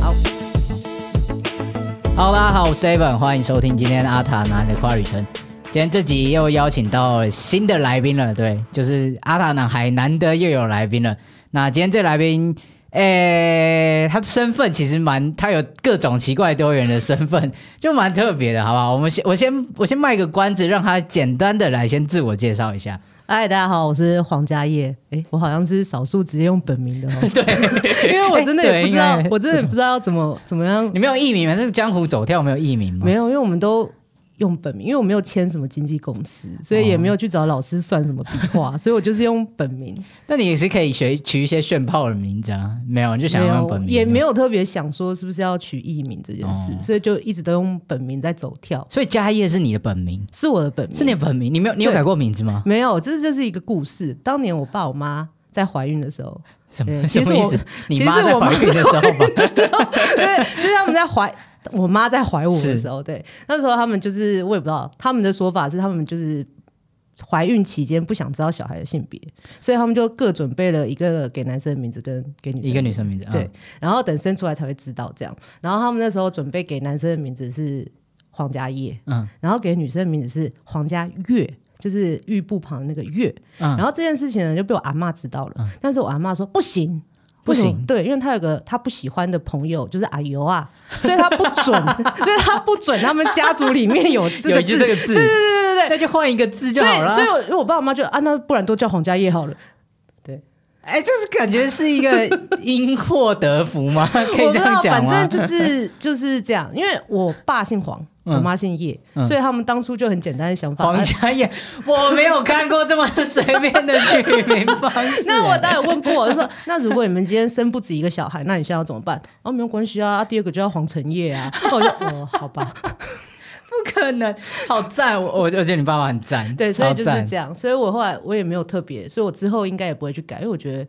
好，Hello，大家好，我是 Seven，欢迎收听今天阿塔男的跨旅程。今天这集又邀请到新的来宾了，对，就是阿塔男孩难得又有来宾了。那今天这来宾，诶，他的身份其实蛮，他有各种奇怪多元的身份，就蛮特别的，好不好？我们先，我先，我先卖个关子，让他简单的来先自我介绍一下。嗨，大家好，我是黄家业。哎，我好像是少数直接用本名的哦。对，因为我真的也不知道我真的也不知道要怎么怎么样。你没有艺名吗？这是江湖走跳，没有艺名吗？没有，因为我们都用本名，因为我没有签什么经纪公司，所以也没有去找老师算什么笔画，所以我就是用本名。那你也是可以学取一些炫炮的名字啊，没有，你就想要用本名，也没。有特别想说是不是要取艺名这件事，哦所以就一直都用本名在走跳，所以家业是你的本名，是我的本名，是你的本名，你没有，你有改过名字吗？没有，这就是一个故事。当年我爸我妈在怀孕的时候，什么其实我什么意思？你妈在怀孕的时候吧？对，就是他们在怀我妈在怀我的时候，对，那时候他们就是我也不知道，他们的说法是他们就是怀孕期间不想知道小孩的性别，所以他们就各准备了一个给男生的名字跟给女生一个的名字女生名字，对嗯，然后等生出来才会知道这样。然后他们那时候准备给男生的名字是黄家业，嗯然后给女生的名字是黄家月。就是玉部旁的那个月，嗯然后这件事情呢就被我阿嬷知道了，但是我阿嬷说不行，不行。对，因为他有个他不喜欢的朋友就是阿尤啊，所以他不准，所以他不准他们家族里面有这有个字，一句这个字，对对对对，那就换一个字就好了。所以我因为我爸我妈就啊，那不然都叫黄家业好了，哎，就是感觉是一个因祸得福吗？可以这样讲吗？反正就是 就是这样，因为我爸姓黄，嗯我妈姓叶，嗯所以他们当初就很简单的想法。黄啊家叶，我没有看过这么随便的取名方式。那我当然有问过，我就说，那如果你们今天生不止一个小孩，那你现在要怎么办？哦，没有关系啊，啊第二个就叫黄承业啊。我就哦，好吧，不可能，好赞！我我我觉得你爸爸很赞，对，所以就是这样。所以我后来我也没有特别，所以我之后应该也不会去改，因为我觉得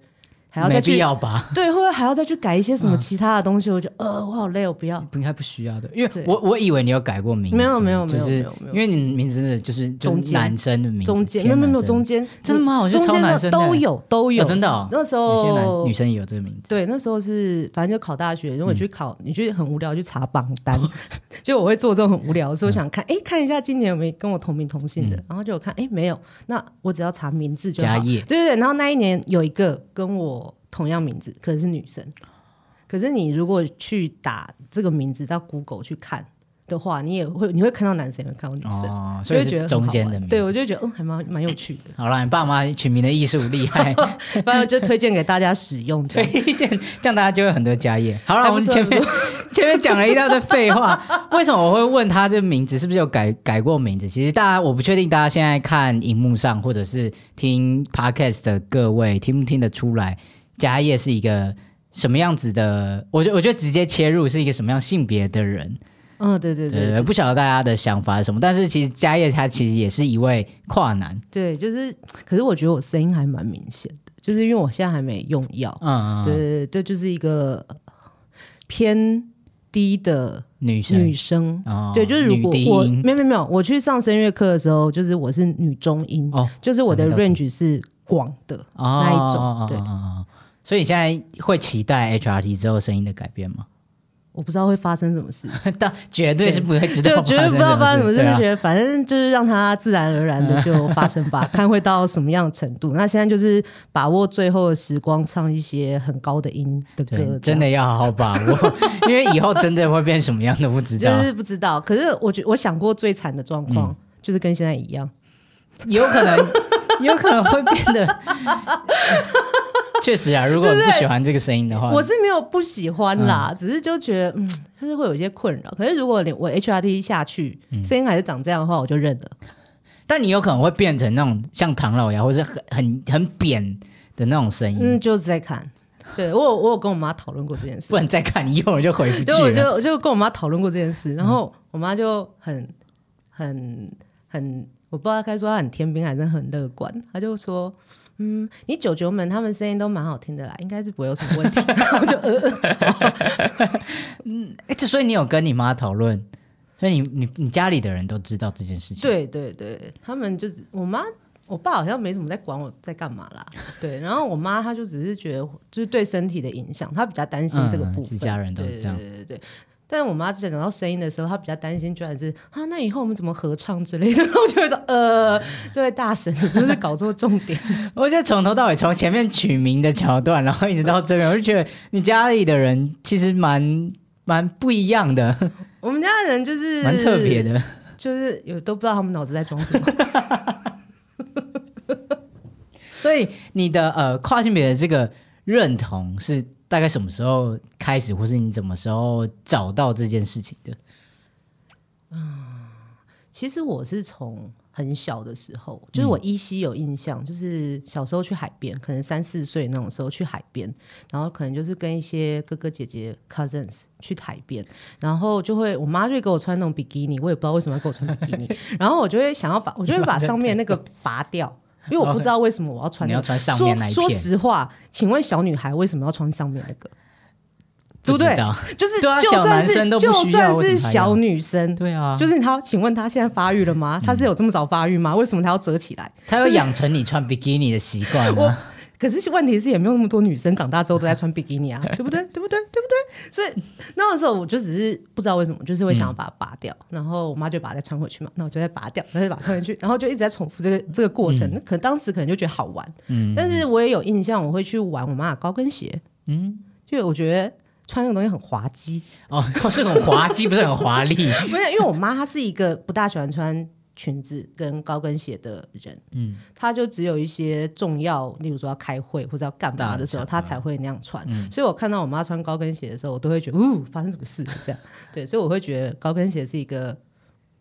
还要没必再去要吧？对，会不会还要再去改一些什么其他的东西？我就呃，我好累，我不要。不应该不需要的，因为我我以为你有改过名字，没有没有没有因为你名字真的就是就是中间。男生的名字，中间。没有没有没有中间，间，真的吗？我觉得超中间的男生都有都有，哦真的哦。那时有些男候女生也有这个名字，对，那时候是反正就考大学，如果你去考，嗯你去很无聊去查榜单，就我会做这种很无聊所以，我想看，哎，看一下今年有没有跟我同名同姓的，然后就有看，哎，没有，那我只要查名字就好。嗯家业。对对对，然后那一年有一个跟我同样名字，可是是女生，可是你如果去打这个名字到 Google 去看的话，你也会你会看到男生，也会看到女生。哦，所以觉得很好间的名字。对，我就觉得嗯，还蛮蛮有趣的，好了，你爸妈取名的艺术厉害，反正就推荐给大家使用。推荐这样大家就会很多家业。好了，我们前面 前面讲了一大堆废话，为什么我会问他这个名字是不是有改改过名字？其实大家我不确定大家现在看荧幕上或者是听 podcast 的各位听不听得出来，家业是一个什么样子的？我觉得我觉得直接切入是一个什么样性别的人。嗯，对对对对对，不晓得大家的想法是什么，但是其实家业他其实也是一位跨男，对，就是，可是我觉得我声音还蛮明显的，就是因为我现在还没用药，嗯，嗯对嗯对对，就是一个呃偏低的女生。女生。哦对，就是如果我音。没有没有没有，我去上声乐课的时候，就是我是女中音，哦就是我的 range 是广的哦那一种，对所以你现在会期待 HRT 之后声音的改变吗？我不知道会发生什么事，但绝对是不会知道，就绝对不知道发生什么事，啊就觉得反正就是让它自然而然的就发生吧，看会到什么样的程度。那现在就是把握最后的时光，唱一些很高的音的歌，，真的要好好把握，因为以后真的会变什么样都不知道就，是不知道。可是我觉我想过最惨的状嗯况，就是跟现在一样。有可能，有可能会变得。确实啊，如果你不喜欢这个声音的话，我是没有不喜欢啦，只是就觉得嗯，就是会有一些困扰。可是如果你我 HRT 下去，嗯声音还是长这样的话，我就认了。但你有可能会变成那种像唐老鸭，或是很很很扁的那种声音，嗯，就是在看。对我有我有跟我妈讨论过这件事不，然再看你一会儿就回不去就我就。我就跟我妈讨论过这件事，然后我妈就很很很，我不知道该说她很天兵还是很乐观，她就说。嗯，你九九们他们声音都蛮好听的啦，应该是不会有什么问题。我就呃，嗯哎，这所以你有跟你妈讨论，所以你你你家里的人都知道这件事情。，对对对，他们就是我妈，我爸好像没怎么在管我在干嘛啦，对，然后我妈她就只是觉得就是对身体的影响，她比较担心这个部分，嗯家人都是这样对对对对。但是我妈之前讲到声音的时候，她比较担心，居然是啊，那以后我们怎么合唱之类的，然后我就会说呃，这位大神，你是不是搞错重点？我觉得从头到尾，从前面取名的桥段，然后一直到这边，我就觉得你家里的人其实蛮蛮不一样的，我们家的人就是 蛮特别，的。就是有都不知道他们脑子在装什么。所以你的呃跨性别的这个认同是大概什么时候开始，或是你什么时候找到这件事情的？嗯其实我是从很小的时候，就是我依稀有印象，就是小时候去海边，可能三四岁那种时候去海边，然后可能就是跟一些哥哥姐姐 cousins 去海边，然后就会我妈就会给我穿那种比基尼，我也不知道为什么要给我穿比基尼，然后我就会想要把，我就会把上面那个拔掉。因为我不知道为什么我要穿、那个，你要穿上面那一片说。说实话，请问小女孩为什么要穿上面那个？对不对？就是对啊小就算是男生都不就算是小女生，对啊，就是她，请问她现在发育了吗？她是有这么早发育吗？为什么她要折起来？她要养成你穿比基尼的习惯我啊。可是问题是也没有那么多女生长大之后都在穿比基尼啊，对不对？对不对？对不对？所以那个时候我就只是不知道为什么，就是会想要把它拔掉，然后我妈就把它再穿回去嘛，那我就再拔掉，然后再把它穿回去，然后就一直在重复这个这个过程。可能当时可能就觉得好玩，嗯但是我也有印象，我会去玩我妈的高跟鞋，嗯，就我觉得穿那个东西很滑稽，哦，是很滑稽，不是很华丽。不是因为我妈她是一个不大喜欢穿裙子跟高跟鞋的人，嗯，他就只有一些重要，例如说要开会或者要干嘛的时候，大的场合她才会那样穿。嗯。所以我看到我妈穿高跟鞋的时候，我都会觉得，呜，发生什么事了？这样，对，所以我会觉得高跟鞋是一个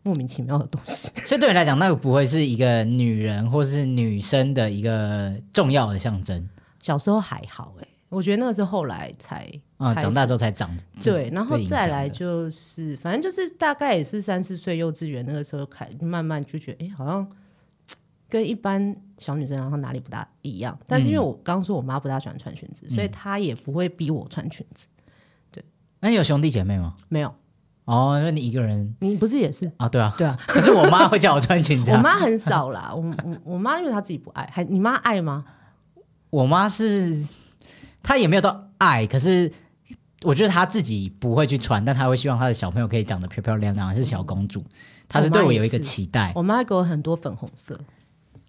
莫名其妙的东西。所以对你来讲，那个不会是一个女人或是女生的一个重要的象征。小时候还好、欸，我觉得那个是后来才啊、长大之后才长。对，然后再来就是，反正就是大概也是三四岁幼稚园那个时候开，慢慢就觉得，哎、好像跟一般小女生好像哪里不大一样。但是因为我刚刚说我妈不大喜欢穿裙子，所以她也不会逼我穿裙子。对那你有兄弟姐妹吗？没有，哦，那你一个人你不是也是？啊？对啊，对啊，可是我妈会叫我穿裙子、啊。我妈很少啦。我我我妈因为她自己不爱，还你妈爱吗？我妈是，她也没有到爱，可是我觉得她自己不会去穿，但她会希望她的小朋友可以长得漂漂亮亮，是小公主。她是对我有一个期待。我妈给我很多粉红色，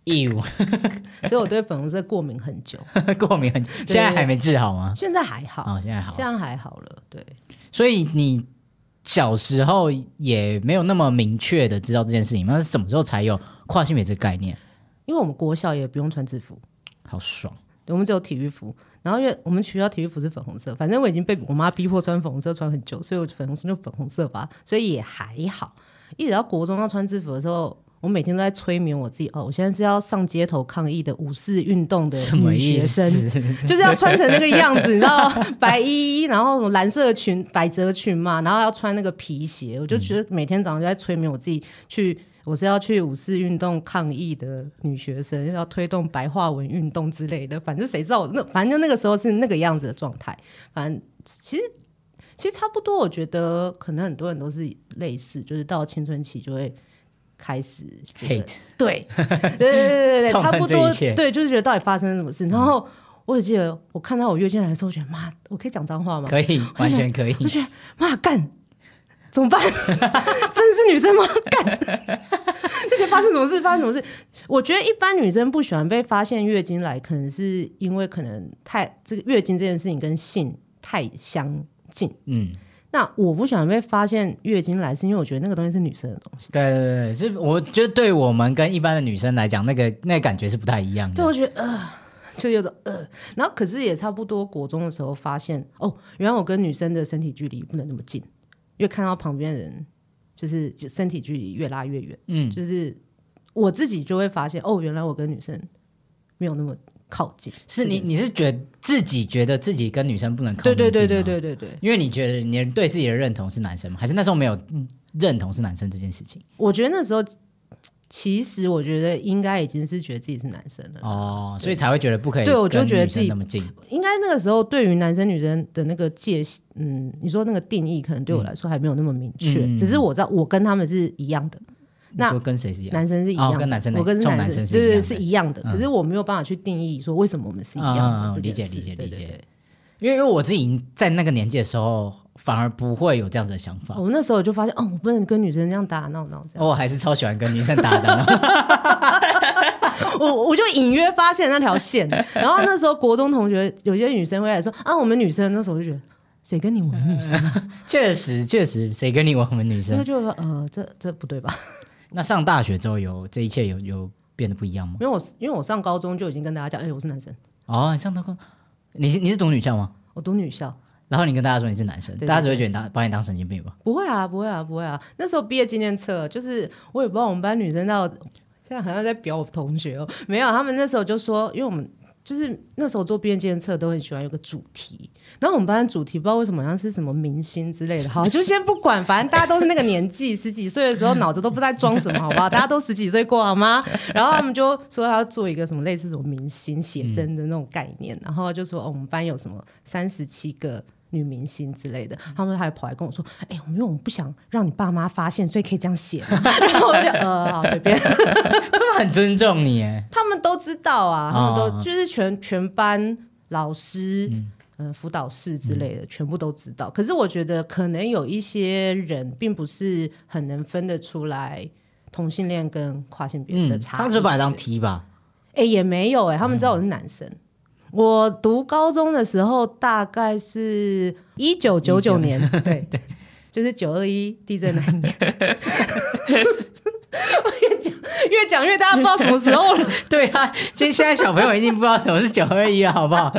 哟，所以我对粉红色过敏很久。过敏很久，现在还没治好吗？现在还好，哦，现在好。现在还好了。对，所以你小时候也没有那么明确的知道这件事情，那是什么时候才有跨性别这个概念？因为我们国小也不用穿制服，好爽！我们只有体育服。然后因为我们学校体育服是粉红色，反正我已经被我妈逼迫穿粉红色穿很久，所以我粉红色就粉红色吧，所以也还好。一直到国中要穿制服的时候，我每天都在催眠我自己，哦，我现在是要上街头抗议的五四运动的女学生，就是要穿成那个样子，你知道，白衣，然后蓝色裙、百褶裙嘛，然后要穿那个皮鞋，我就觉得每天早上就在催眠我自己去。我是要去五四运动抗议的女学生，要推动白话文运动之类的。反正谁知道我那，反正就那个时候是那个样子的状态。反正其实其实差不多，我觉得可能很多人都是类似，就是到青春期就会开始对对对对对对，差不多对，就是觉得到底发生了什么事。然后我只记得我看到我月经来的时候，我觉得妈，我可以讲脏话吗？可以，完全可以。我觉得妈干。怎么办？真的是女生吗？干，就觉得发生什么事？发生什么事？我觉得一般女生不喜欢被发现月经来，可能是因为可能太这个月经这件事情跟性太相近。嗯，那我不喜欢被发现月经来，是因为我觉得那个东西是女生的东西。对对对，是我觉得对我们跟一般的女生来讲，那个那个感觉是不太一样对，的。我觉得呃，就有种呃，然后可是也差不多国中的时候发现，哦，原来我跟女生的身体距离不能那么近，因为看到旁边人就是身体距离越拉越远，嗯，就是我自己就会发现，哦，原来我跟女生没有那么靠近。是你你是觉得自己觉得自己跟女生不能靠对对对对对对对，因为你觉得你对自己的认同是男生吗？还是那时候没有嗯认同是男生这件事情？我觉得那时候其实我觉得应该已经是觉得自己是男生了。哦，所以才会觉得不可以对我就觉得自己那么近。应该那个时候对于男生女生的那个界限，嗯，你说那个定义可能对我来说还没有那么明确，嗯只是我知道我跟他们是一样的，那说跟谁是一样？男生是一样的，哦跟男生我跟冲男生是一样的对对是一样的，嗯可是我没有办法去定义说为什么我们是一样的。理解理解理解因为因为我自己在那个年纪的时候，反而不会有这样子的想法。我那时候就发现，哦，我不能跟女生这样打打闹闹这样。我还是超喜欢跟女生打打闹。我我就隐约发现那条线，然后那时候国中同学有些女生会来说啊，我们女生那时候我就觉得谁跟你我们女生，确实确实，谁跟你我们女生？那就说呃，这这不对吧？那上大学之后有这一切有有变得不一样吗？因为我因为我上高中就已经跟大家讲，哎、我是男生，哦，你上高中，你是你是读女校吗？我读女校，然后你跟大家说你是男生，对对大家只会觉得把你当神经病吧？不会啊，不会啊，不会啊。那时候毕业纪念册，就是我也不知道我们班女生到现在好像在表我同学哦，没有，他们那时候就说，因为我们就是那时候做毕业纪念册都很喜欢有个主题，然后我们班的主题不知道为什么好像是什么明星之类的，好，就先不管，反正大家都是那个年纪，十几岁的时候脑子都不知道在装什么，好不好？大家都十几岁过好吗？然后他们就说要做一个什么类似什么明星写真的那种概念，然后就说，我们班有什么三十七个。女明星之类的，他们还跑来跟我说：“哎、我们因为我们不想让你爸妈发现，所以可以这样写。”然后我就呃，好随便。他们很尊重你哎。他们都知道啊，他们都、哦就是全全班老师、嗯、呃辅导室之类的，全部都知道。可是我觉得可能有一些人并不是很能分得出来同性恋跟跨性别的嗯，差异。他们是把你当 T 吧？哎、也没有哎、他们知道我是男生。我读高中的时候，大概是一九九九年，对 对，就是九二一地震那一年。我越讲越讲越大家不知道什么时候了。对啊，其实现在小朋友一定不知道什么是九二一了，好不好？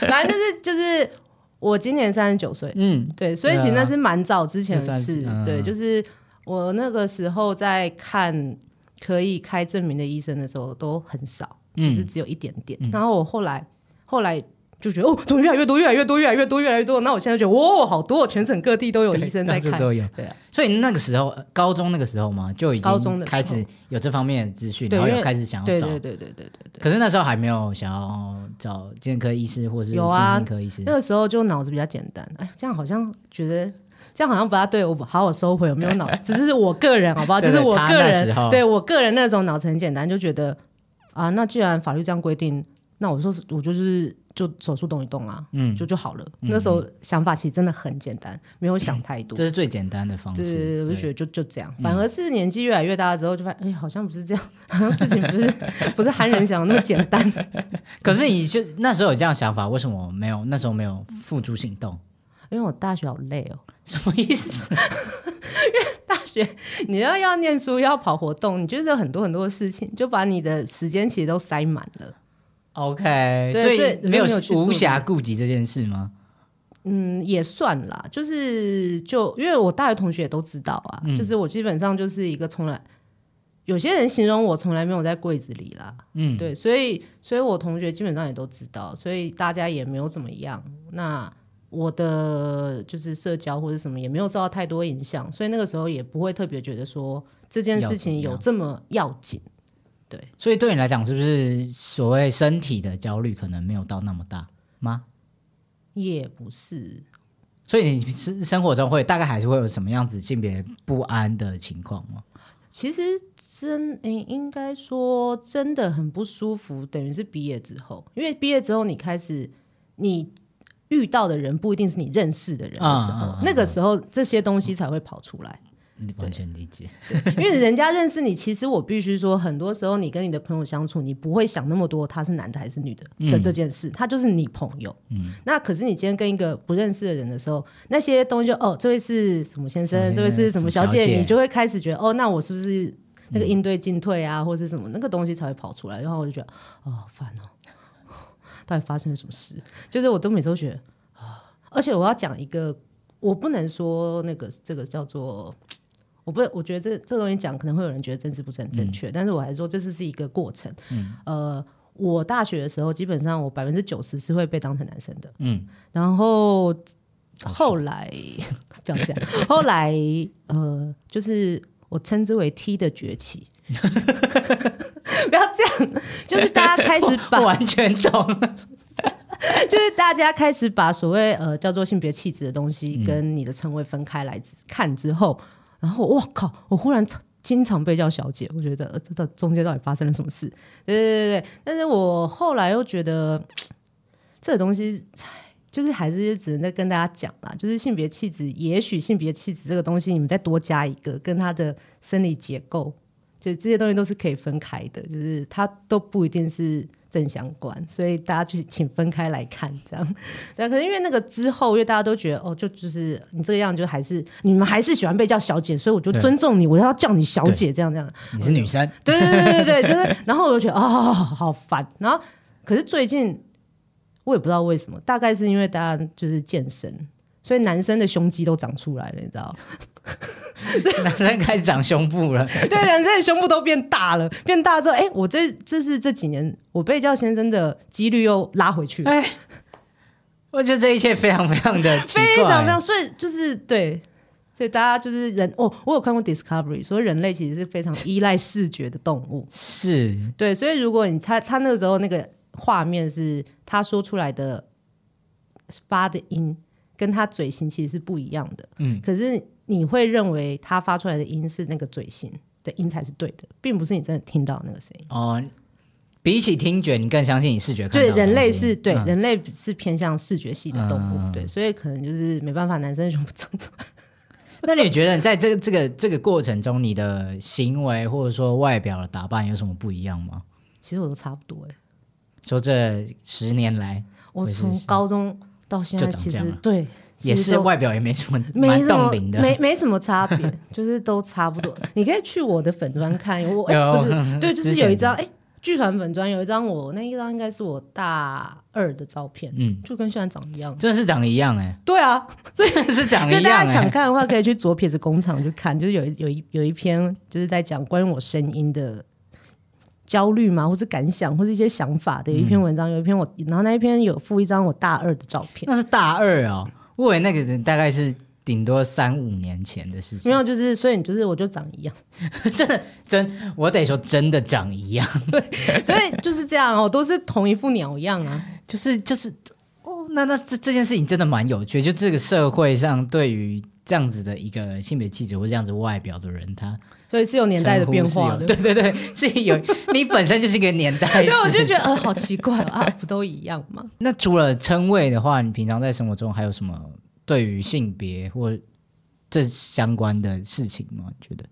反正就是就是我今年三十九岁，嗯，对，所以其实那是蛮早之前的事。对，就是我那个时候在看可以开证明的医生的时候都很少，嗯就是只有一点点。然后我后来后来。就觉得哦，怎么越来越多，越来越多，越来越多，越来越多。那我现在觉得，哇，好多，全省各地都有对医生在看。都有。对啊，所以那个时候，呃高中那个时候嘛，就已经的开始有这方面的资讯，然后有对因为开始想要找。对对对对对对对。可是那时候还没有想要找健科医师或是有啊心科医师那。个时候就脑子比较简单，哎，这样好像觉得这样好像不大对，我好好收回，我没有脑，只是我个人好不好？就是我他个人对我个人那种脑子很简单，就觉得啊，那既然法律这样规定，那我说是我就是就手术动一动啊，嗯，就就好了。那时候想法其实真的很简单，没有想太多这。是最简单的方对对对，式。我就觉得就就这样，反而是年纪越来越大之后，就发现哎，好像不是这样，好像事情不是不是憨人想的那么简单。可是你就那时候有这样想法，为什么没有？那时候没有付诸行动？因为我大学好累哦，什么意思？因为大学你要要念书，要跑活动，你就是有很多很多的事情，就把你的时间其实都塞满了。OK，所所以以没有无暇顾及这件事吗？嗯，也算啦，就是就因为我大学同学也都知道啊，嗯就是我基本上就是一个从来有些人形容我从来没有在柜子里啦，嗯，对，所以所以我同学基本上也都知道，所以大家也没有怎么样。那我的就是社交或者什么也没有受到太多影响，所以那个时候也不会特别觉得说这件事情有这么要紧。对，所以对你来讲，是不是所谓身体的焦虑可能没有到那么大吗？也不是，所以你生生活中会大概还是会有什么样子性别不安的情况吗？其实真诶、应该说真的很不舒服，等于是毕业之后，因为毕业之后你开始你遇到的人不一定是你认识的人的时候，嗯嗯嗯那个时候这些东西才会跑出来。你完全理解。因为人家认识你，其实我必须说，很多时候你跟你的朋友相处，你不会想那么多他是男的还是女的的这件事，他就是你朋友。嗯，那可是你今天跟一个不认识的人的时候，那些东西就哦，这位是什么先生，这位是什么小姐，你就会开始觉得哦，那我是不是那个应对进退啊，或是什么那个东西才会跑出来？然后我就觉得哦，烦哦，到底发生了什么事？就是我都每次都觉得啊，而且我要讲一个，我不能说那个这个叫做。我不，我觉得这这东西讲可能会有人觉得政治不是很正确，但是我还是说这是是一个过程。呃，我大学的时候，基本上我百分之九十是会被当成男生的，嗯，然后后来不要这样，后来呃，就是我称之为 T 的崛起。不要这样，就是大家开始 把完全懂。就是大家开始把所谓呃叫做性别气质的东西跟你的称谓分开来看之后，然后哇靠，我忽然经常被叫小姐，我觉得呃这中间到底发生了什么事？对对对对，但是我后来又觉得这个东西。就是还是只能再跟大家讲啦，就是性别气质，也许性别气质这个东西，你们再多加一个，跟他的生理结构，就这些东西都是可以分开的，就是它都不一定是正相关，所以大家就请分开来看，这样。对，可是因为那个之后，因为大家都觉得哦，就就是你这个样，就还是你们还是喜欢被叫小姐，所以我就尊重你，我要叫你小姐，这样这样。你是女生，对对对对对，就是，然后我就觉得哦，好烦。然后，可是最近。我也不知道为什么，大概是因为大家就是健身，所以男生的胸肌都长出来了，你知道？男生开始长胸部了，对，男生的胸部都变大了，变大之后，哎，我这这是这几年我被叫先生的几率又拉回去。了。哎，我觉得这一切非常非常的非常非常，所以就是对，所以大家就是人哦，我有看过 Discovery，所以人类其实是非常依赖视觉的动物，是。对，所以如果你他他那个时候那个。画面是他说出来的发的音，跟他嘴型其实是不一样的。嗯，可是你会认为他发出来的音是那个嘴型的音才是对的，并不是你真的听到那个声音。哦，比起听觉，你更相信你视觉。对，人类是对人类是偏向视觉系的动物，对，所以可能就是没办法，男生胸部长出来。那你觉得在这个这个这个过程中，你的行为或者说外表的打扮有什么不一样吗？其实我都差不多哎。说这十年来，我从高中到现在，其实对，也是外表也没什么蛮动龄的，没没什么差别，就是都差不多。你可以去我的粉砖看，我不是对，就是有一张哎，剧团粉砖有一张我那一张应该是我大二的照片，嗯，就跟现在长一样，真的是长一样哎，对啊，所以是长一样。就大家想看的话，可以去左撇子工厂去看，就是有一有一有一篇就是在讲关于我声音的。焦虑嘛，或是感想，或是一些想法？的一篇文章，有一篇我，然后那一篇有附一张我大二的照片。那是大二哦，我以为那个人大概是顶多三五年前的事情。没有，就是所以你就是我就长一样，真的真，我得说真的长一样。对，所以就是这样哦，都是同一副鸟样啊，就是就是哦，那那这这件事情真的蛮有趣，就这个社会上对于这样子的一个性别气质或这样子外表的人，他。所以是有年代的变化的，对对对，是有你本身就是一个年代。对，我就觉得呃，好奇怪啊，不都一样吗？那除了称谓的话，你平常在生活中还有什么对于性别或这相关的事情吗？觉得？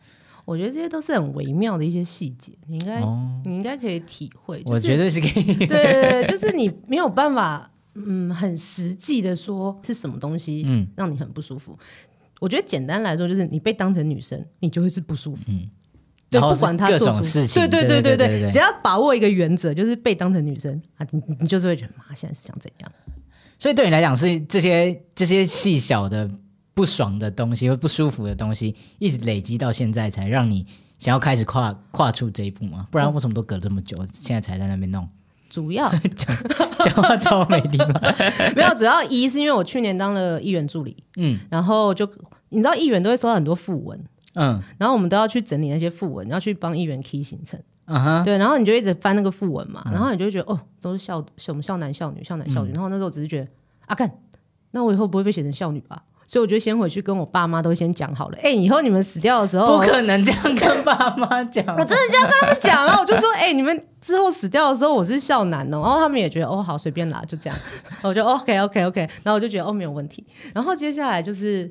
我觉得这些都是很微妙的一些细节，你应该你应该可以体会。我绝对是可以。对对对，就是你没有办法，嗯，很实际的说是什么东西，嗯，让你很不舒服。我觉得简单来说，就是你被当成女生，你就会是不舒服。嗯，对，不管他做事情，对对对对对，只要把握一个原则，就是被当成女生啊，你你就是会觉得妈现在是想怎样？所以对你来讲，是这些这些细小的不爽的东西或不舒服的东西，一直累积到现在，才让你想要开始跨跨出这一步吗？不然为什么都隔这么久，现在才在那边弄？主要。讲话超美丽吗？没有，主要一是因为我去年当了议员助理，嗯，然后就你知道议员都会收到很多副文，嗯，然后我们都要去整理那些副文，要去帮议员 key 行程，嗯哼，对，然后你就一直翻那个副文嘛，然后你就觉得哦，都是校什么校男校女校男校女，然后那时候只是觉得啊，看那我以后不会被写成校女吧？所以我就先回去跟我爸妈都先讲好了。哎，以后你们死掉的时候，不可能这样跟爸妈讲。我真的这样跟他们讲啊，我就说，哎，你们之后死掉的时候，我是孝男哦。然后他们也觉得，哦，好，随便啦，就这样。我就 OK OK OK。然后我就觉得，哦，没有问题。然后接下来就是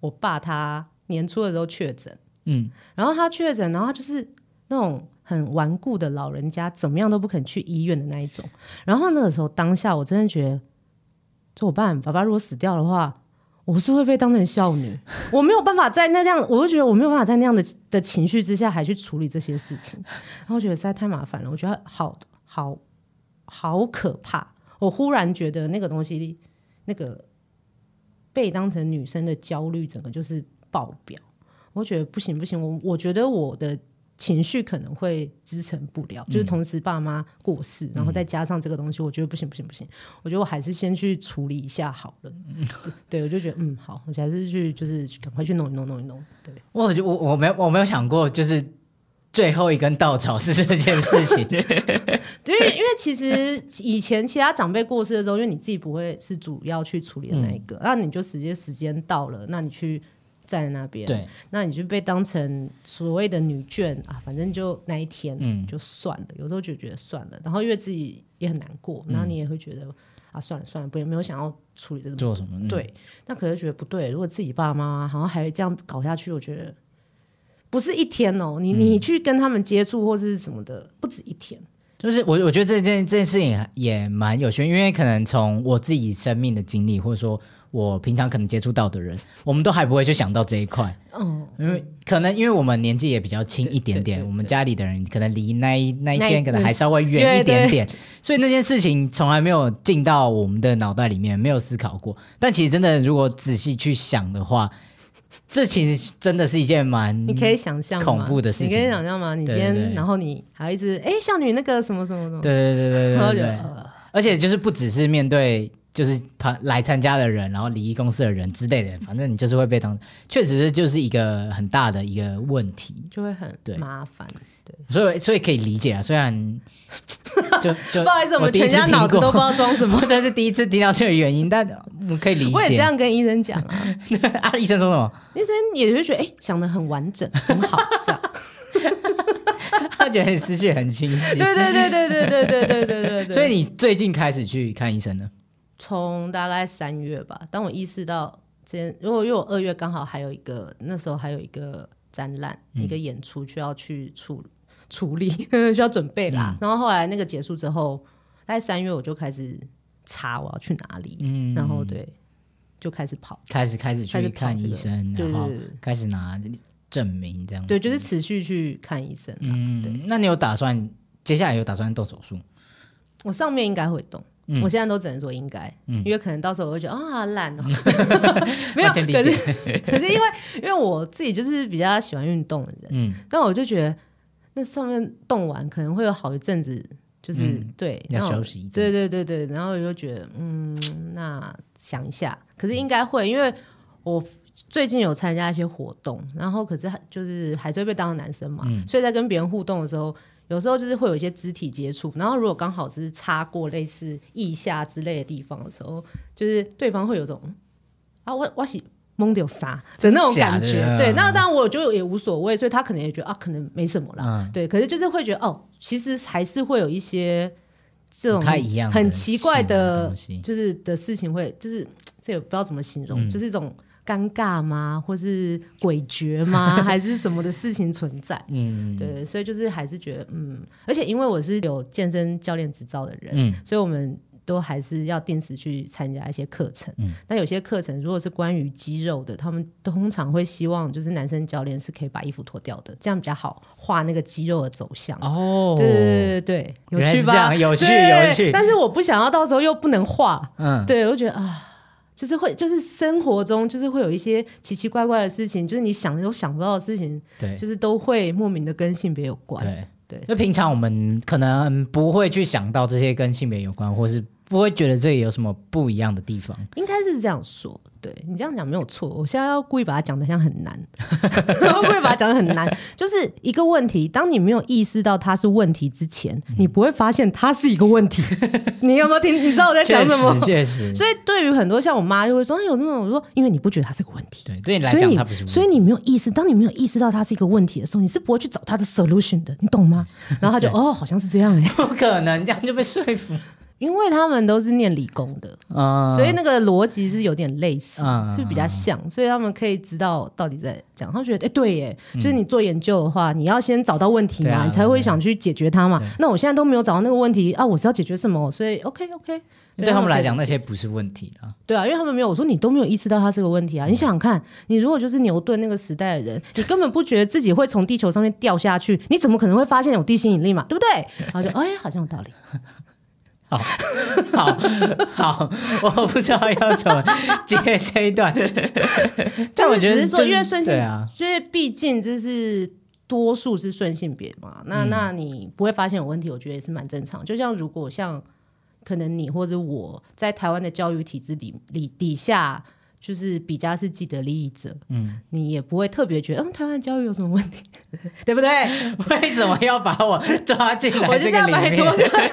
我爸他年初的时候确诊，嗯，然后他确诊，然后就是那种很顽固的老人家，怎么样都不肯去医院的那一种。然后那个时候当下，我真的觉得就我爸？爸爸如果死掉的话。我是会被当成少女，我没有办法在那样，我就觉得我没有办法在那样的的情绪之下还去处理这些事情，然后觉得实在太麻烦了，我觉得好好好可怕。我忽然觉得那个东西，那个被当成女生的焦虑，整个就是爆表。我觉得不行不行，我我觉得我的。情绪可能会支撑不了，就是同时爸妈过世，然后再加上这个东西，我觉得不行不行不行，我觉得我还是先去处理一下好了。对，我就觉得嗯好，我还是去就是赶快去弄一弄弄一弄。对，我就我我没有我没有想过，就是最后一根稻草是这件事情。对，因为因为其实以前其他长辈过世的时候，因为你自己不会是主要去处理的那一个，那你就直接时间到了，那你去。站在那边，对，那你就被当成所谓的女眷啊，反正就那一天，嗯就算了。有时候就觉得算了，然后因为自己也很难过，然后你也会觉得、啊，算了算了，不没有想要处理这个。做什么？嗯，对，那可是觉得不对，如果自己爸妈好像还这样搞下去，我觉得不是一天哦，你嗯你去跟他们接触或是什么的，不止一天。就是我我觉得这件这件事情也也蛮有趣，因为可能从我自己生命的经历，或者说我平常可能接触到的人，我们都还不会去想到这一块，嗯，因为可能因为我们年纪也比较轻一点点，我们家里的人可能离那一那一天可能还稍微远一点点，所以那件事情从来没有进到我们的脑袋里面，没有思考过。但其实真的，如果仔细去想的话，这其实真的是一件蛮你可以想象恐怖的事情。你可以想象吗？你今天，然后你还一直哎，少女那个什么什么什么，对对对对对对而且就是不只是面对就是他来参加的人，然后礼仪公司的人之类的，反正你就是会被当，确实是就是一个很大的一个问题。就会很对麻烦。对，所以所以可以理解啊，虽然就就不好意思，我们全家脑子都不知道装什么 我。真是第一次听到这个原因，但我可以理解我也这。样跟医生讲啊，啊，医生说什么？医生也会觉得哎、想的很完整，很好，这样。他觉得你思绪很清晰。对对对对对对对对对对对。所以你最近开始去看医生了？从大概三月吧，当我意识到这件，如果因为我二月刚好还有一个，那时候还有一个展览、一个演出需要去处处理，需要准备啦。然后后来那个结束之后，大概三月我就开始查我要去哪里，嗯，然后对，就开始跑。开始开始去看医生，然后开始拿证明这样子。对，就是持续去看医生啊。嗯，那你有打算接下来有打算动手术？我上面应该会动。嗯。我现在都只能说应该，因为可能到时候我会觉得啊烂哦，没有，理可解是可是因为因为我自己就是比较喜欢运动的人，嗯，但我就觉得那上面动完可能会有好一阵子，就是、嗯。对要休息一对对对对，然后我就觉得嗯，那想一下，可是应该会，因为我最近有参加一些活动，然后可是还就是还是会被当成男生嘛，嗯。所以在跟别人互动的时候。有时候就是会有一些肢体接触，然后如果刚好是擦过类似腋下之类的地方的时候，就是对方会有种啊，我我是蒙丢啥的那种感。觉对，那当然我就也无所谓，所以他可能也觉得啊，可能没什么啦。嗯对，可是就是会觉得哦，其实还是会有一些这种太一样很奇怪的的，就是的事情会，就是 这也不知道怎么形容，嗯就是一种尴尬吗，或是诡谲吗，还是什么的事情存在？嗯，对，所以就是还是觉得嗯，而且因为我是有健身教练执照的人，嗯所以我们都还是要定时去参加一些课程。嗯那有些课程如果是关于肌肉的，他们通常会希望就是男生教练是可以把衣服脱掉的，这样比较好画那个肌肉的走向。哦，对对对对对，有趣吧？有趣有趣但是我不想要到时候又不能画，嗯，对我就觉得啊。就是会，就是生活中就是会有一些奇奇怪怪的事情，就是你想都想不到的事情，对就是都会莫名的跟性别有关。对对就平常我们可能不会去想到这些跟性别有关，或是不会觉得这里有什么不一样的地方。应该是这样说，对你这样讲没有错。我现在要故意把它讲的像很难，要故意把它讲的很难，就是一个问题。当你没有意识到它是问题之前，你不会发现它是一个问题。你有没有听？你知道我在想什么实，？确实，所以对于很多像我妈就会说，哎，有这种，我说因为你不觉得它是个问题。对对你来讲，它不是问题，所以你没有意识，当你没有意识到它是一个问题的时候，你是不会去找它的 solution 的，你懂吗？然后他就 哦，好像是这样哎、不可能这样就被说服。因为他们都是念理工的，嗯，所以那个逻辑是有点类似，嗯是比较像，所以他们可以知道到底在讲。他们觉得，哎、对耶，就是你做研究的话，你要先找到问题嘛，啊你才会想去解决它嘛。那我现在都没有找到那个问题啊，我是要解决什么？所以 OK OK，对他们来讲，那些不是问题了。对啊，因为他们没有，我说你都没有意识到它是个问题啊。你想想看，你如果就是牛顿那个时代的人，你根本不觉得自己会从地球上面掉下去，你怎么可能会发现有地心引力嘛？对不对？然后就哎，好像有道理。好，好，好，我不知道要怎么接这一段，但我觉得只是说，因为顺性，对啊，因为毕竟这是多数是顺性别嘛，那、嗯那你不会发现有问题，我觉得也是蛮正常。就像如果像可能你或者我在台湾的教育体制里里底下。就是比较是既得利益者，嗯，你也不会特别觉得，嗯，台湾教育有什么问题，对不对？为什么要把我抓进来我就这这个里面样把你拖？下来。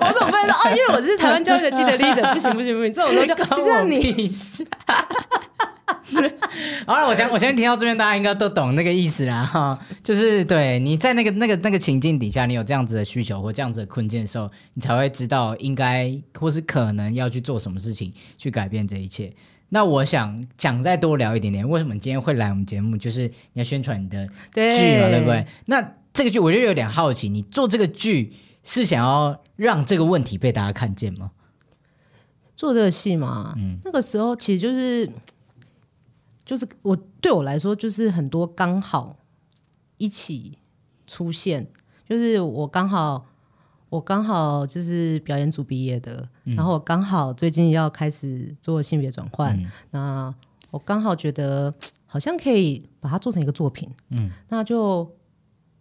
我怎么不能说哦？因为我是台湾教育的既得利益者，不行不行不行，这种东西就就像你，好了，我想我相信听到这边，大家应该都懂那个意思啦，哈，就是对你在那个那个那个情境底下，你有这样子的需求或这样子的困境的时候，你才会知道应该或是可能要去做什么事情去改变这一切。那我想讲再多聊一点点，为什么今天会来我们节目？就是你要宣传你的剧嘛，对不对？那这个剧我就有点好奇，你做这个剧是想要让这个问题被大家看见吗？做这个戏嘛，嗯，那个时候其实就是。就是我对我来说，就是很多刚好一起出现，就是我刚好我刚好就是表演组毕业的，然后我刚好最近要开始做性别转换，那我刚好觉得好像可以把它做成一个作品，嗯，那就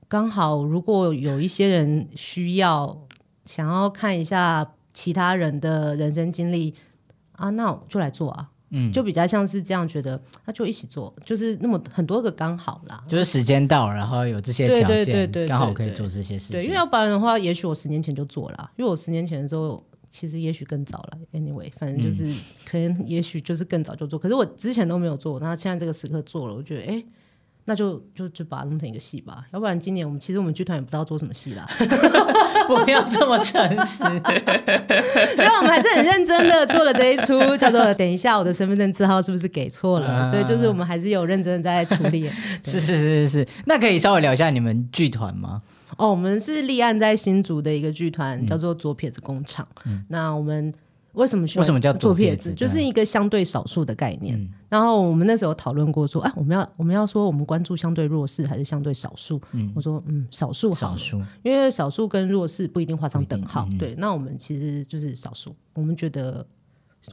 刚好如果有一些人需要想要看一下其他人的人生经历啊，那我就来做啊。嗯，就比较像是这样觉得，那就一起做，就是那么很多个刚好啦，就是时间到，然后有这些条件，刚好可以做这些事情。对，因为要不然的话，也许我十年前就做了，因为我十年前的时候，其实也许更早了。Anyway，反正就是可能也许就是更早就做，可是我之前都没有做，那现在这个时刻做了，我觉得哎。那就就就把它弄成一个戏吧，要不然今年我们其实我们剧团也不知道做什么戏啦。不要这么诚实，因为我们还是很认真的做了这一出，叫做“等一下我的身份证字号是不是给错了”，所以就是我们还是有认真的在处理。是是是是是，那可以稍微聊一下你们剧团吗？哦，我们是立案在新竹的一个剧团，叫做左撇子工厂。那我们。为什么为什么叫左撇子？就是一个相对少数的概念。然后我们那时候讨论过，说，哎，我们要我们要说，我们关注相对弱势还是相对少数？我说，嗯，少数好，少数，因为少数跟弱势不一定画上等号。对，那我们其实就是少数。我们觉得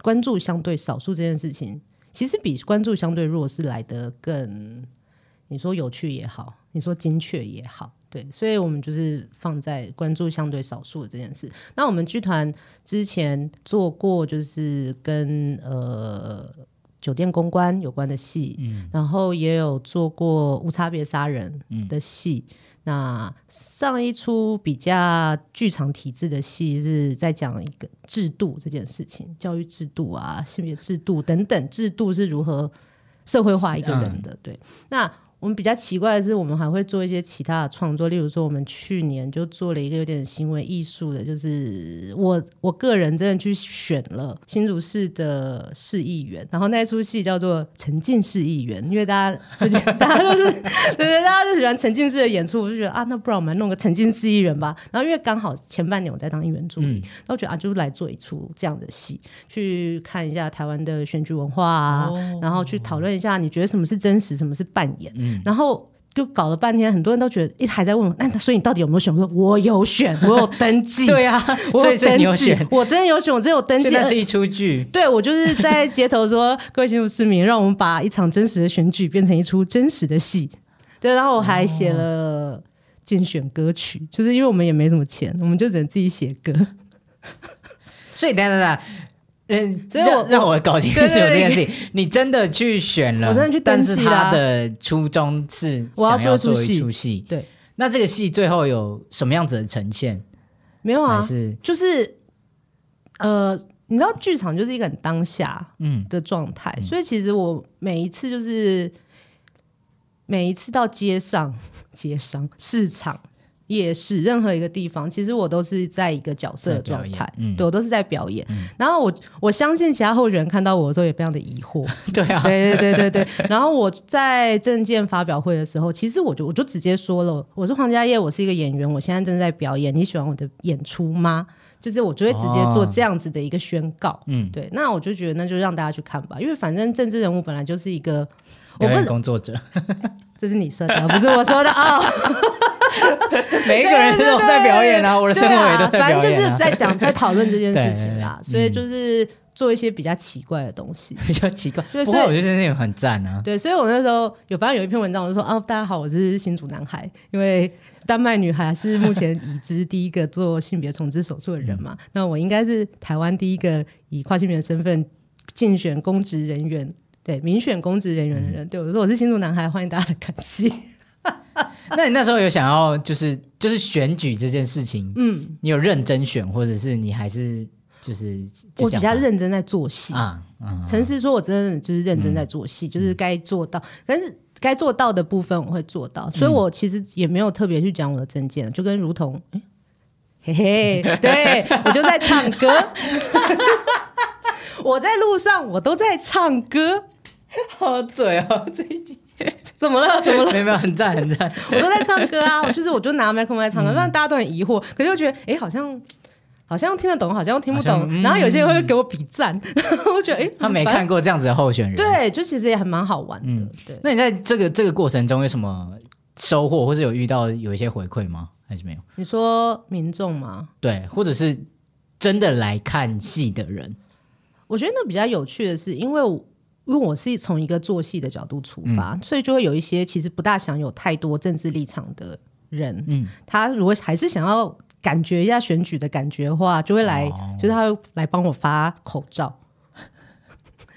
关注相对少数这件事情，其实比关注相对弱势来的更，你说有趣也好，你说精确也好。对，所以我们就是放在关注相对少数的这件事。那我们剧团之前做过，就是跟呃酒店公关有关的戏，嗯，然后也有做过无差别杀人的戏。那上一出比较剧场体制的戏，是在讲一个制度这件事情，教育制度啊、性别制度等等制度是如何社会化一个人的。对，那。我们比较奇怪的是，我们还会做一些其他的创作，例如说，我们去年就做了一个有点行为艺术的，就是我我个人真的去选了新竹市的市议员，然后那出戏叫做沉浸式议员，因为大家就大家都是对对，大家就喜欢沉浸式的演出，我就觉得啊，那不然我们弄个沉浸式议员吧。然后因为刚好前半年我在当议员助理，然后觉得啊，就是来做一出这样的戏，去看一下台湾的选举文化啊，然后去讨论一下，你觉得什么是真实，什么是扮演。然后就搞了半天，很多人都觉得，一还在问我，那所以你到底有没有选？我说我有选，我有登记。对啊，我有登记，我真的有选，我真有登记。那是一出剧。对，我就是在街头说，各位新竹市民，让我们把一场真实的选举变成一出真实的戏。对，然后我还写了竞选歌曲，就是因为我们也没什么钱，我们就只能自己写歌。所以，等等等。嗯，所以我让我搞清楚这件事情。你真的去选了，我真的去但是他的初衷是想要做一出戏。对，那这个戏最后有什么样子的呈现？没有啊，是就是呃，你知道剧场就是一个很当下嗯的状态，所以其实我每一次就是每一次到街上、街上、市场。夜市任何一个地方，其实我都是在一个角色的状态，嗯对我都是在表演。然后我我相信其他候选人看到我的时候也非常的疑惑，对啊，对对对对对。然后我在证件发表会的时候，其实我就我就直接说了，我说黄家业，我是一个演员，我现在正在表演，你喜欢我的演出吗？就是我就会直接做这样子的一个宣告，嗯，对。那我就觉得那就让大家去看吧，因为反正政治人物本来就是一个表演工作者，这是你说的，不是我说的啊。每一个人都在表演啊，我的生活也都在表演。反正就是在讲、在讨论这件事情啦，所以就是做一些比较奇怪的东西，比较奇怪。对，所以我觉得这件很赞啊。对，所以我那时候有反正有一篇文章，我就说啊，大家好，我是新竹男孩，因为丹麦女孩是目前已知第一个做性别重置手术的人嘛，那我应该是台湾第一个以跨性别身份竞选公职人员，对，民选公职人员的人。对我说我是新竹男孩，欢迎大家来看戏。那你那时候有想要就是就是选举这件事情，嗯，你有认真选，或者是你还是就是我比较认认真在做戏。啊，嗯，诚实说，我真的就是认真在做戏，就是该做到，但是该做到的部分我会做到，所以我其实也没有特别去讲我的证件，就跟如同，诶嘿嘿，对 我就在唱歌，我在路上我都在唱歌，好嘴哦，这一集 怎么了？怎么了？没有没有很赞很赞，我都在唱歌啊，我就是我就拿麦克风在唱歌，让大家都很疑惑，可是又觉得，哎，好像。好像听得懂，好像听不懂，嗯然后有些人会给我比赞，我觉得哎，诶他没看过这样子的候选人，。对，就其实也还蛮好玩的，嗯对。那你在这个这个过程中有什么收获，或是有遇到有一些回馈吗？还是没有？你说民众吗？对，或者是真的来看戏的人，我觉得那比较有趣的是，因为我因为我是从一个做戏的角度出发，所以就会有一些其实不大想有太多政治立场的人，嗯，他如果还是想要感觉一下选举的感觉的话，就会来，哦就是他会来帮我发口罩。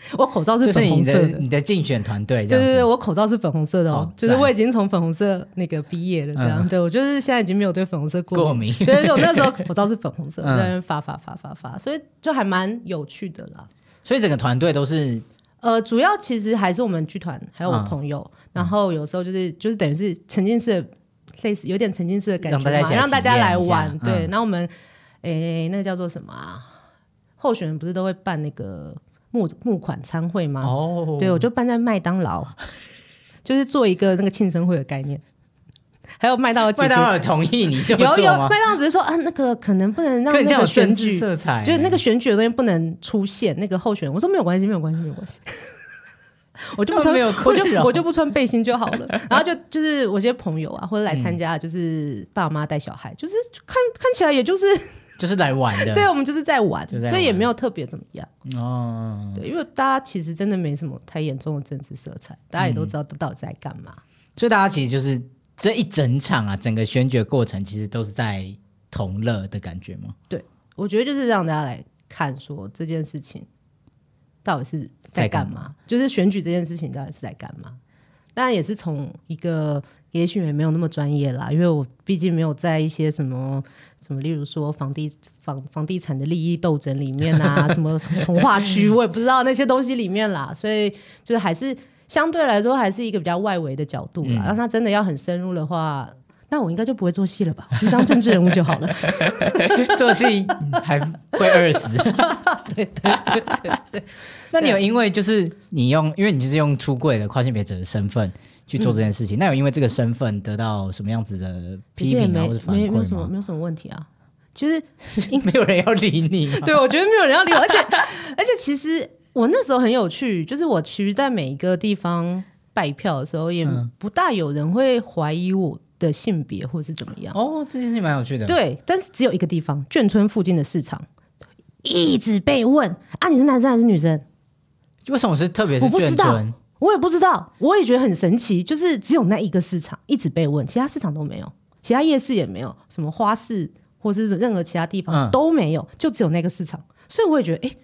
我口罩是粉红色的。的你的竞选团队对对对，我口罩是粉红色的哦好，就是我已经从粉红色那个毕业了，这样。嗯对我就是现在已经没有对粉红色过过敏对对对，我那时候口罩是粉红色，嗯在那边发发发发发，所以就还蛮有趣的啦。所以整个团队都是呃，主要其实还是我们剧团，还有我嗯朋友，然后有时候就是就是等于是沉浸式的，类似有点沉浸式的感觉嘛，让大家来玩。对，嗯然后我们诶那个叫做什么啊？候选人不是都会办那个募募款餐会吗？哦对，我就办在麦当劳，就是做一个那个庆生会的概念。还有麦当劳姐姐麦当劳同意你这么有有？麦当劳只是说啊，那个可能不能让可你这样那个有选举色彩，就是那个选举的东西不能出现，那个候选人，我说没有关系，没有关系，没有关系。我就不穿，没有我就我就不穿背心就好了。然后就就是我一些朋友啊，或者来参加，就是爸妈带小孩，就是看看起来也就是 就是来玩的，对我们就是在玩，在玩所以也没有特别怎么样。哦，对，因为大家其实真的没什么太严重的政治色彩，大家也都知道到底在干嘛。所以大家其实就是这一整场啊，整个选举的过程其实都是在同乐的感觉吗？对我觉得就是让大家来看说这件事情到底是在干在干嘛，就是选举这件事情到底是在干嘛。当然也是从一个，也许也没有那么专业啦，因为我毕竟没有在一些什么什么，例如说房地房房地产的利益斗争里面啊，什么从化区，我也不知道那些东西里面啦，所以就是还是相对来说还是一个比较外围的角度啦。嗯让他真的要很深入的话，那我应该就不会做戏了吧？我 就当政治人物就好了。做戏还会饿死。对对对对对。那你有因为就是你用，因为你就是用出柜的跨性别者的身份去做这件事情，那有因为这个身份得到什么样子的批评啊，或者反没没有？什么没有什么问题啊。其实没有人要理你吗？对我觉得没有人要理我，而且而且其实我那时候很有趣，就是我其实在每一个地方拜票的时候，也嗯不大有人会怀疑我的性别或是怎么样。哦，这件事情蛮有趣的。，对，但是只有一个地方，眷村附近的市场，一直被问啊，你是男生还是女生？为什么是特别是我不知道眷村？我也不知道，我也觉得很神奇，就是只有那一个市场一直被问，其他市场都没有，其他夜市也没有，什么花市或是任何其他地方嗯都没有，就只有那个市场，所以我也觉得，哎、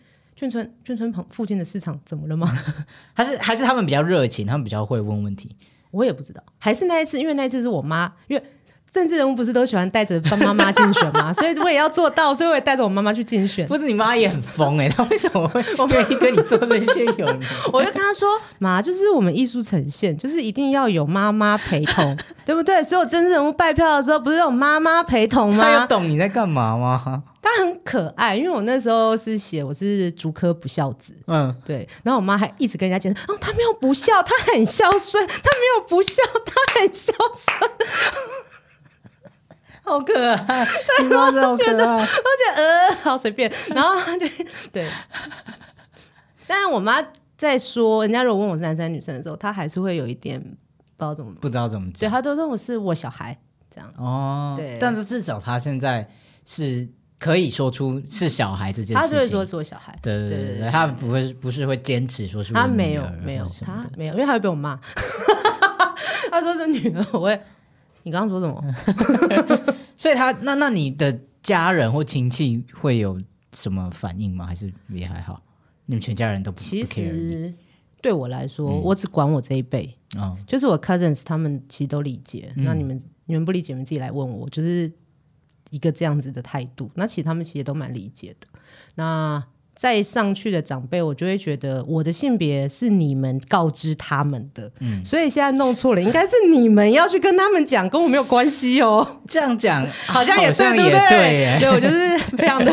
眷村眷村旁附近的市场怎么了吗？还是还是他们比较热情，他们比较会问问题。我也不知道，还是那一次，因为那一次是我妈，因为政治人物不是都喜欢带着帮妈妈竞选吗，所以我也要做到，所以我也带着我妈妈去竞选。不是你妈也很疯哎、她为什么会愿意跟你做这些有？我就跟她说：“妈，就是我们艺术呈现，就是一定要有妈妈陪同，对不对？所有政治人物拜票的时候，不是有妈妈陪同她有吗？懂你在干嘛吗？她很可爱，因为我那时候是写我是竹科不孝子，嗯，对，然后我妈还一直跟人家解释，哦，他没有不孝，他很孝顺，他没有不孝，他很孝顺。好可爱，你妈真的好可爱。我觉得呃，好随便，然后他就对，但是我妈在说人家如果问我是男生女生的时候，她还是会有一点不知道怎么，不知道怎么讲对，讲她都认为是我小孩这样。哦。对但是至少他现在是可以说出是小孩这件事情。他就会说是我小孩，对对对对对对，他不会不是会坚持说是我他没有儿没有他没有，因为他会被我骂。他说是女儿，我会。你刚刚说什么？所以他那那你的家人或亲戚会有什么反应吗？还是也还好？你们全家人都不其实对我来说，嗯我只管我这一辈，哦，就是我 cousins 他们其实都理解。嗯那你们你们不理解，你们自己来问我，就是一个这样子的态度。那其实他们其实都蛮理解的。那再上去的长辈，我就会觉得我的性别是你们告知他们的，嗯，所以现在弄错了，应该是你们要去跟他们讲，跟我没有关系哦。这样讲好像也对，对不对？对我就是非常的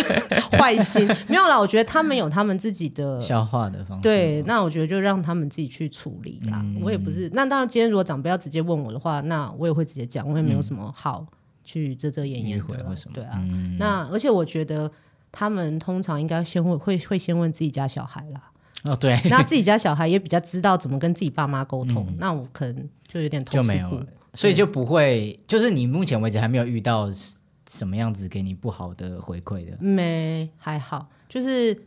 坏心，没有啦，我觉得他们有他们自己的 消化的方式。对，那我觉得就让他们自己去处理啦。我也不是，那当然，今天如果长辈要直接问我的话，那我也会直接讲，我也没有什么好去遮遮掩掩的。对啊，那而且我觉得。他们通常应该先问会会先问自己家小孩啦。哦，对，那自己家小孩也比较知道怎么跟自己爸妈沟通。那我可能就有点就没有了，所以就不会，就是你目前为止还没有遇到什么样子给你不好的回馈的。没，还好，就是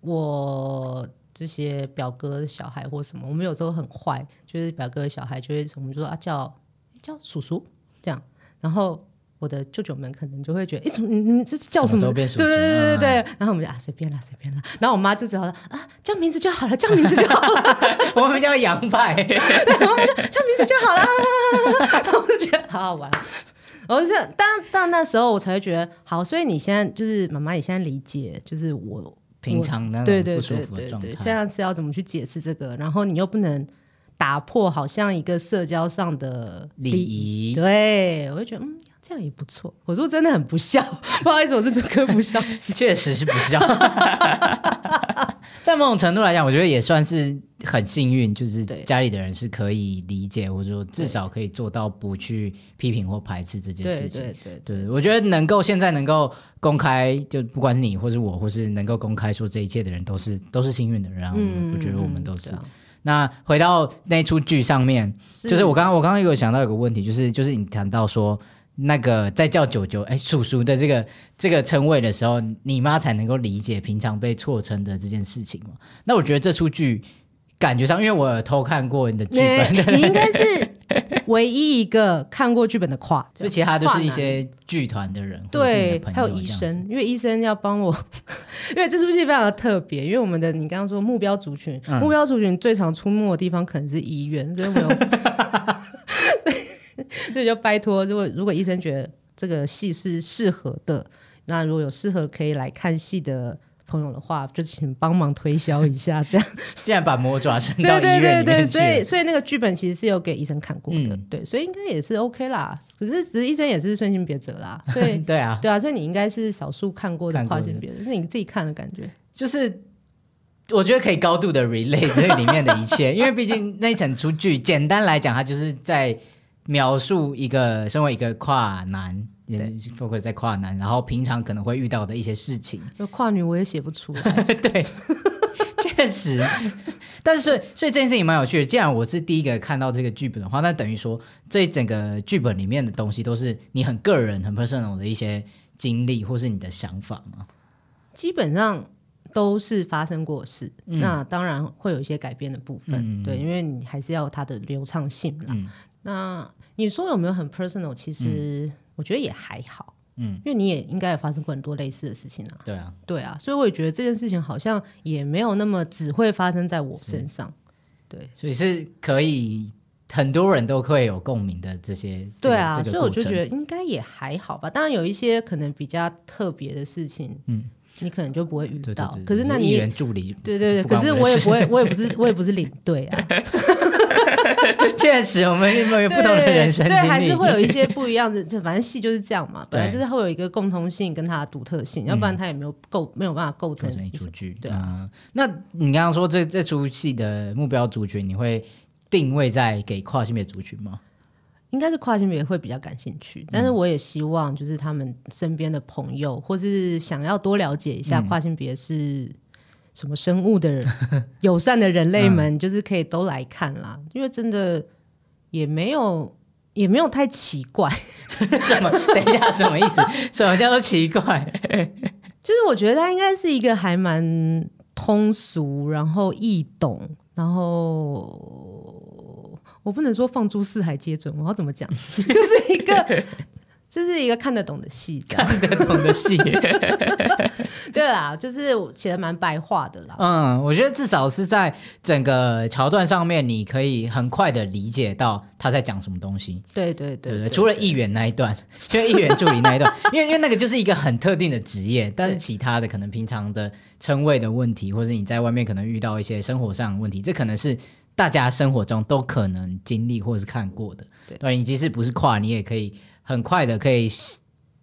我这些表哥的小孩或什么，我们有时候很坏，就是表哥的小孩就会我们就说啊叫叫叔叔这样，然后。我的舅舅们可能就会觉得，哎，怎么你你这叫什么？对对对对对对。然后我们就啊，随便啦，随便啦。然后我妈就只好说啊，叫名字就好了，叫名字就好了。我们叫杨派，然后就叫名字就好了。然后我就觉得好好玩。我就是当当那时候我才会觉得好，所以你现在就是妈妈，你现在理解就是我平常的对对对对对，现在是要怎么去解释这个？然后你又不能打破好像一个社交上的礼仪。对，我就觉得嗯。这样也不错。我说真的很不孝，不好意思，我是主科不孝，确实是不孝。在某种程度来讲，我觉得也算是很幸运，就是家里的人是可以理解，或者说至少可以做到不去批评或排斥这件事情。对对对，我觉得能够现在能够公开，就不管是你或是我，或是能够公开说这一切的人，都是都是幸运的人。然后我觉得我们都是。那回到那出剧上面，就是我刚刚我刚刚有想到有个问题，就是就是你谈到说。那个在叫九九哎叔叔的这个这个称谓的时候，你妈才能够理解平常被错称的这件事情嘛？那我觉得这出剧感觉上，因为我有偷看过你的剧本，你应该是唯一一个看过剧本的跨，就其他都是一些剧团的人，对，还有医生，因为医生要帮我，因为这出戏非常的特别，因为我们的你刚刚说目标族群，目标族群最常出没的地方可能是医院，所以我有。所以就拜托，如果如果医生觉得这个戏是适合的，那如果有适合可以来看戏的朋友的话，就请帮忙推销一下。这样，竟然把魔爪伸到医院里面去。所以，所以那个剧本其实是有给医生看过的，对，所以应该也是 OK 啦。可是，只是医生也是顺心别者啦。对，对啊，对啊，所以你应该是少数看过的跨性别，是你自己看的感觉。就是我觉得可以高度的 relate 这里面的一切，因为毕竟那一整出剧，简单来讲，它就是在。描述一个身为一个跨男，也 focus 在跨男，然后平常可能会遇到的一些事情。跨女我也写不出来，对，确实。但是所以这件事情蛮有趣的。既然我是第一个看到这个剧本的话，那等于说这整个剧本里面的东西都是你很个人、很 personal 的一些经历，或是你的想法吗？基本上都是发生过事。那当然会有一些改变的部分，对，因为你还是要它的流畅性嘛。那你说有没有很 personal？其实我觉得也还好，嗯，因为你也应该也发生过很多类似的事情啊。对啊，对啊，所以我也觉得这件事情好像也没有那么只会发生在我身上。对，所以是可以很多人都会有共鸣的这些。对啊，所以我就觉得应该也还好吧。当然有一些可能比较特别的事情，嗯。你可能就不会遇到，可是那你员助理，对对对，可是我也不会，我也不是，我也不是领队啊。确实，我们有不同的人生对，还是会有一些不一样的。这反正戏就是这样嘛，本来就是会有一个共通性跟它的独特性，要不然它也没有构没有办法构成一出剧。对啊，那你刚刚说这这出戏的目标族群，你会定位在给跨性别族群吗？应该是跨性别会比较感兴趣，但是我也希望就是他们身边的朋友，或是想要多了解一下跨性别是什么生物的人，友善的人类们，就是可以都来看啦。因为真的也没有也没有太奇怪，什么？等一下，什么意思？什么叫做奇怪？就是我觉得它应该是一个还蛮通俗，然后易懂，然后。我不能说放诸四海皆准，我要怎么讲？就是一个这是一个看得懂的戏，看得懂的戏。对啦，就是写的蛮白话的啦。嗯，我觉得至少是在整个桥段上面，你可以很快的理解到他在讲什么东西。对对对对对，除了议员那一段，除了议员助理那一段，因 为因为那个就是一个很特定的职业，但是其他的可能平常的称谓的问题，或者你在外面可能遇到一些生活上的问题，这可能是大家生活中都可能经历或是看过的。对对，你即使不是跨，你也可以很快的可以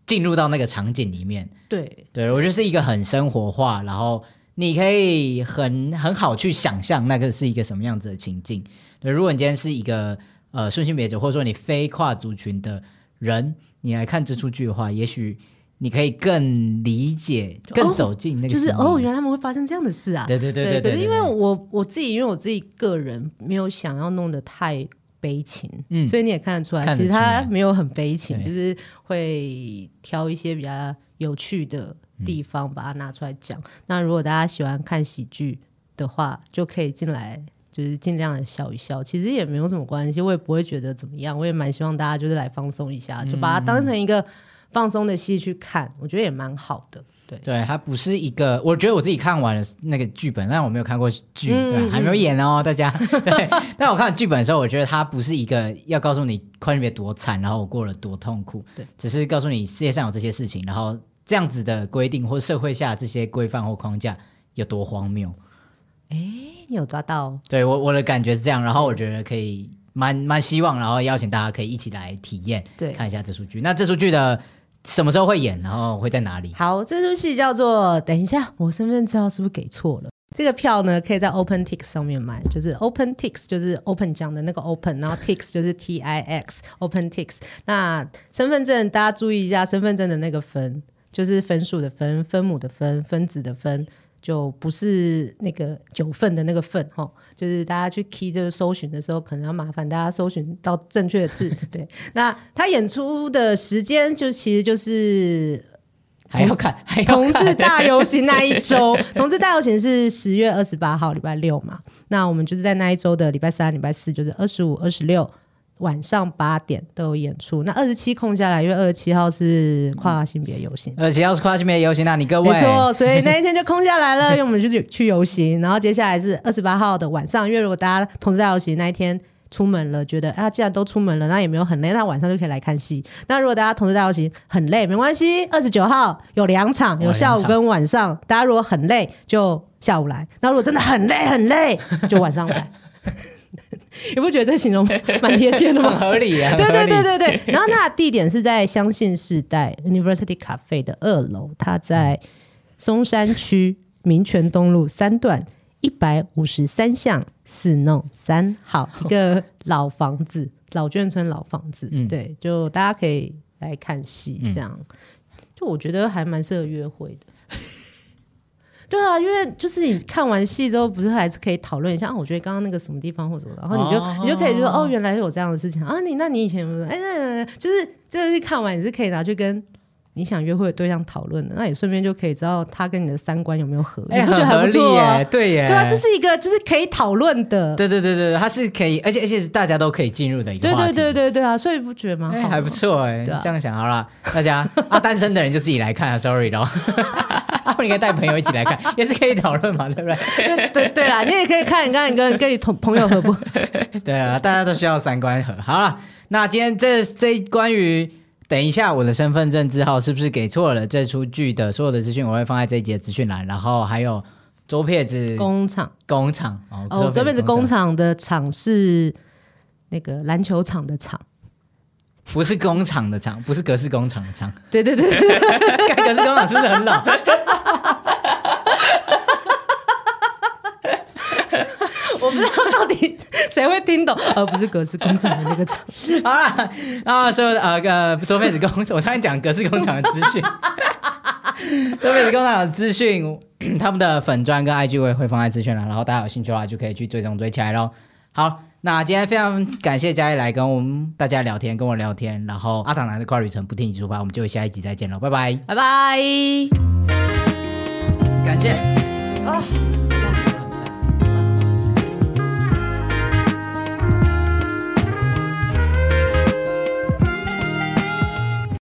进入到那个场景里面。对对我就是一个很生活化，然后你可以很很好去想象那个是一个什么样子的情境。对，如果你今天是一个呃顺性别者，或者说你非跨族群的人，你来看这出剧的话，也许你可以更理解、更走进那个、就是哦，原来他们会发生这样的事啊！对对对对对。可是因为我我自己，因为我自己个人没有想要弄得太悲情，嗯所以你也看得出来，其实他没有很悲情，就是会挑一些比较有趣的地方把它拿出来讲。那如果大家喜欢看喜剧的话，就可以进来。就是尽量的笑一笑，其实也没有什么关系，我也不会觉得怎么样。我也蛮希望大家就是来放松一下，就把它当成一个放松的戏去看，我觉得也蛮好的。对，对，它不是一个，我觉得我自己看完了那个剧本，但我没有看过剧，嗯对，还没有演哦，大家。对，但我看剧本的时候，我觉得它不是一个要告诉你跨性别多惨，然后我过了多痛苦，对，只是告诉你世界上有这些事情，然后这样子的规定或社会下这些规范或框架有多荒谬。哎，你有抓到哦？对我我的感觉是这样，然后我觉得可以蛮蛮希望，然后邀请大家可以一起来体验，对看一下这出剧。那这出剧的什么时候会演，然后会在哪里？好，这出戏叫做……等一下，我身份证号是不是给错了？这个票呢，可以在 OpenTix 上面买，就是 OpenTix，就是 Open 讲的那个 Open，然后 Tix 就是 T I X，OpenTix。那身份证大家注意一下，身份证的那个分就是分数的分，分母的分，分子的分。就不是那个九份的那个份哈，就是大家去 key 就是搜寻的时候，可能要麻烦大家搜寻到正确的字。对，那他演出的时间就其实就是还要看，还要同志大游行那一周，同志大游行是十月二十八号礼拜六嘛？那我们就是在那一周的礼拜三、礼拜四，就是二十五、二十六晚上八点都有演出。那二十七空下来，因为二十七号是跨性别游行。二十七号是跨性别游行，那你各位没错，所以那一天就空下来了，因为我们就是去游行，然后接下来是二十八号的晚上，因为如果大家同时在游行那一天出门了，觉得啊既然都出门了，那也没有很累，那晚上就可以来看戏。那如果大家同时在游行很累，没关系，二十九号有两场，有下午跟晚上，大家如果很累就下午来，那如果真的很累很累，就晚上来。你不觉得这形容蛮贴切的吗？很 合理啊，对对对对对。然后它的地点是在相信世代 University Cafe 的二楼，它在松山区民权东路三段一百五十三巷四弄三号，一个老房子，老眷村老房子。嗯对，就大家可以来看戏，嗯这样。就我觉得还蛮适合约会的。对啊，因为就是你看完戏之后，不是还是可以讨论一下啊？我觉得刚刚那个什么地方或者什么，然后你就、哦你就可以就说哦，原来有这样的事情啊！你那你以前有没有哎、那就是这个是看完你是可以拿去跟你想约会的对象讨论的，那也顺便就可以知道他跟你的三观有没有合，哎，很合理耶，？对耶，对啊，这是一个就是可以讨论的，对对对对，它是可以，而且而且是大家都可以进入的一个对对话题，对对对啊，所以不觉得吗？还不错哎，这样想好了，大家啊，单身的人就自己来看啊，sorry 咯，啊，你可以带朋友一起来看，也是可以讨论嘛，对不对？对对对啦，你也可以看你刚才你跟跟你同朋友合不合？对啊，大家都需要三观合。好了，那今天这这关于等一下我的身份证字号是不是给错了？这出剧的所有的资讯，我会放在这一节资讯栏，然后还有周撇子工厂。工厂哦，周撇子工厂的厂是那个篮球场的场，不是工厂的厂，不是格式工厂的厂，对对对 格式工厂是不是很老？我不知道到底谁会听懂，而不是格式工厂的那个厂。好了，然后所有的呃呃周妹子工，我差点讲格式工厂的资讯，周妹子工厂的资讯，他们的粉砖跟 IG 我也会放在资讯栏，然后大家有兴趣的话就可以去追踪追起来喽。好，那今天非常感谢嘉义来跟我们大家聊天，跟我聊天，然后阿唐南的跨旅程不听你出发，我们就下一集再见喽，拜拜。拜拜。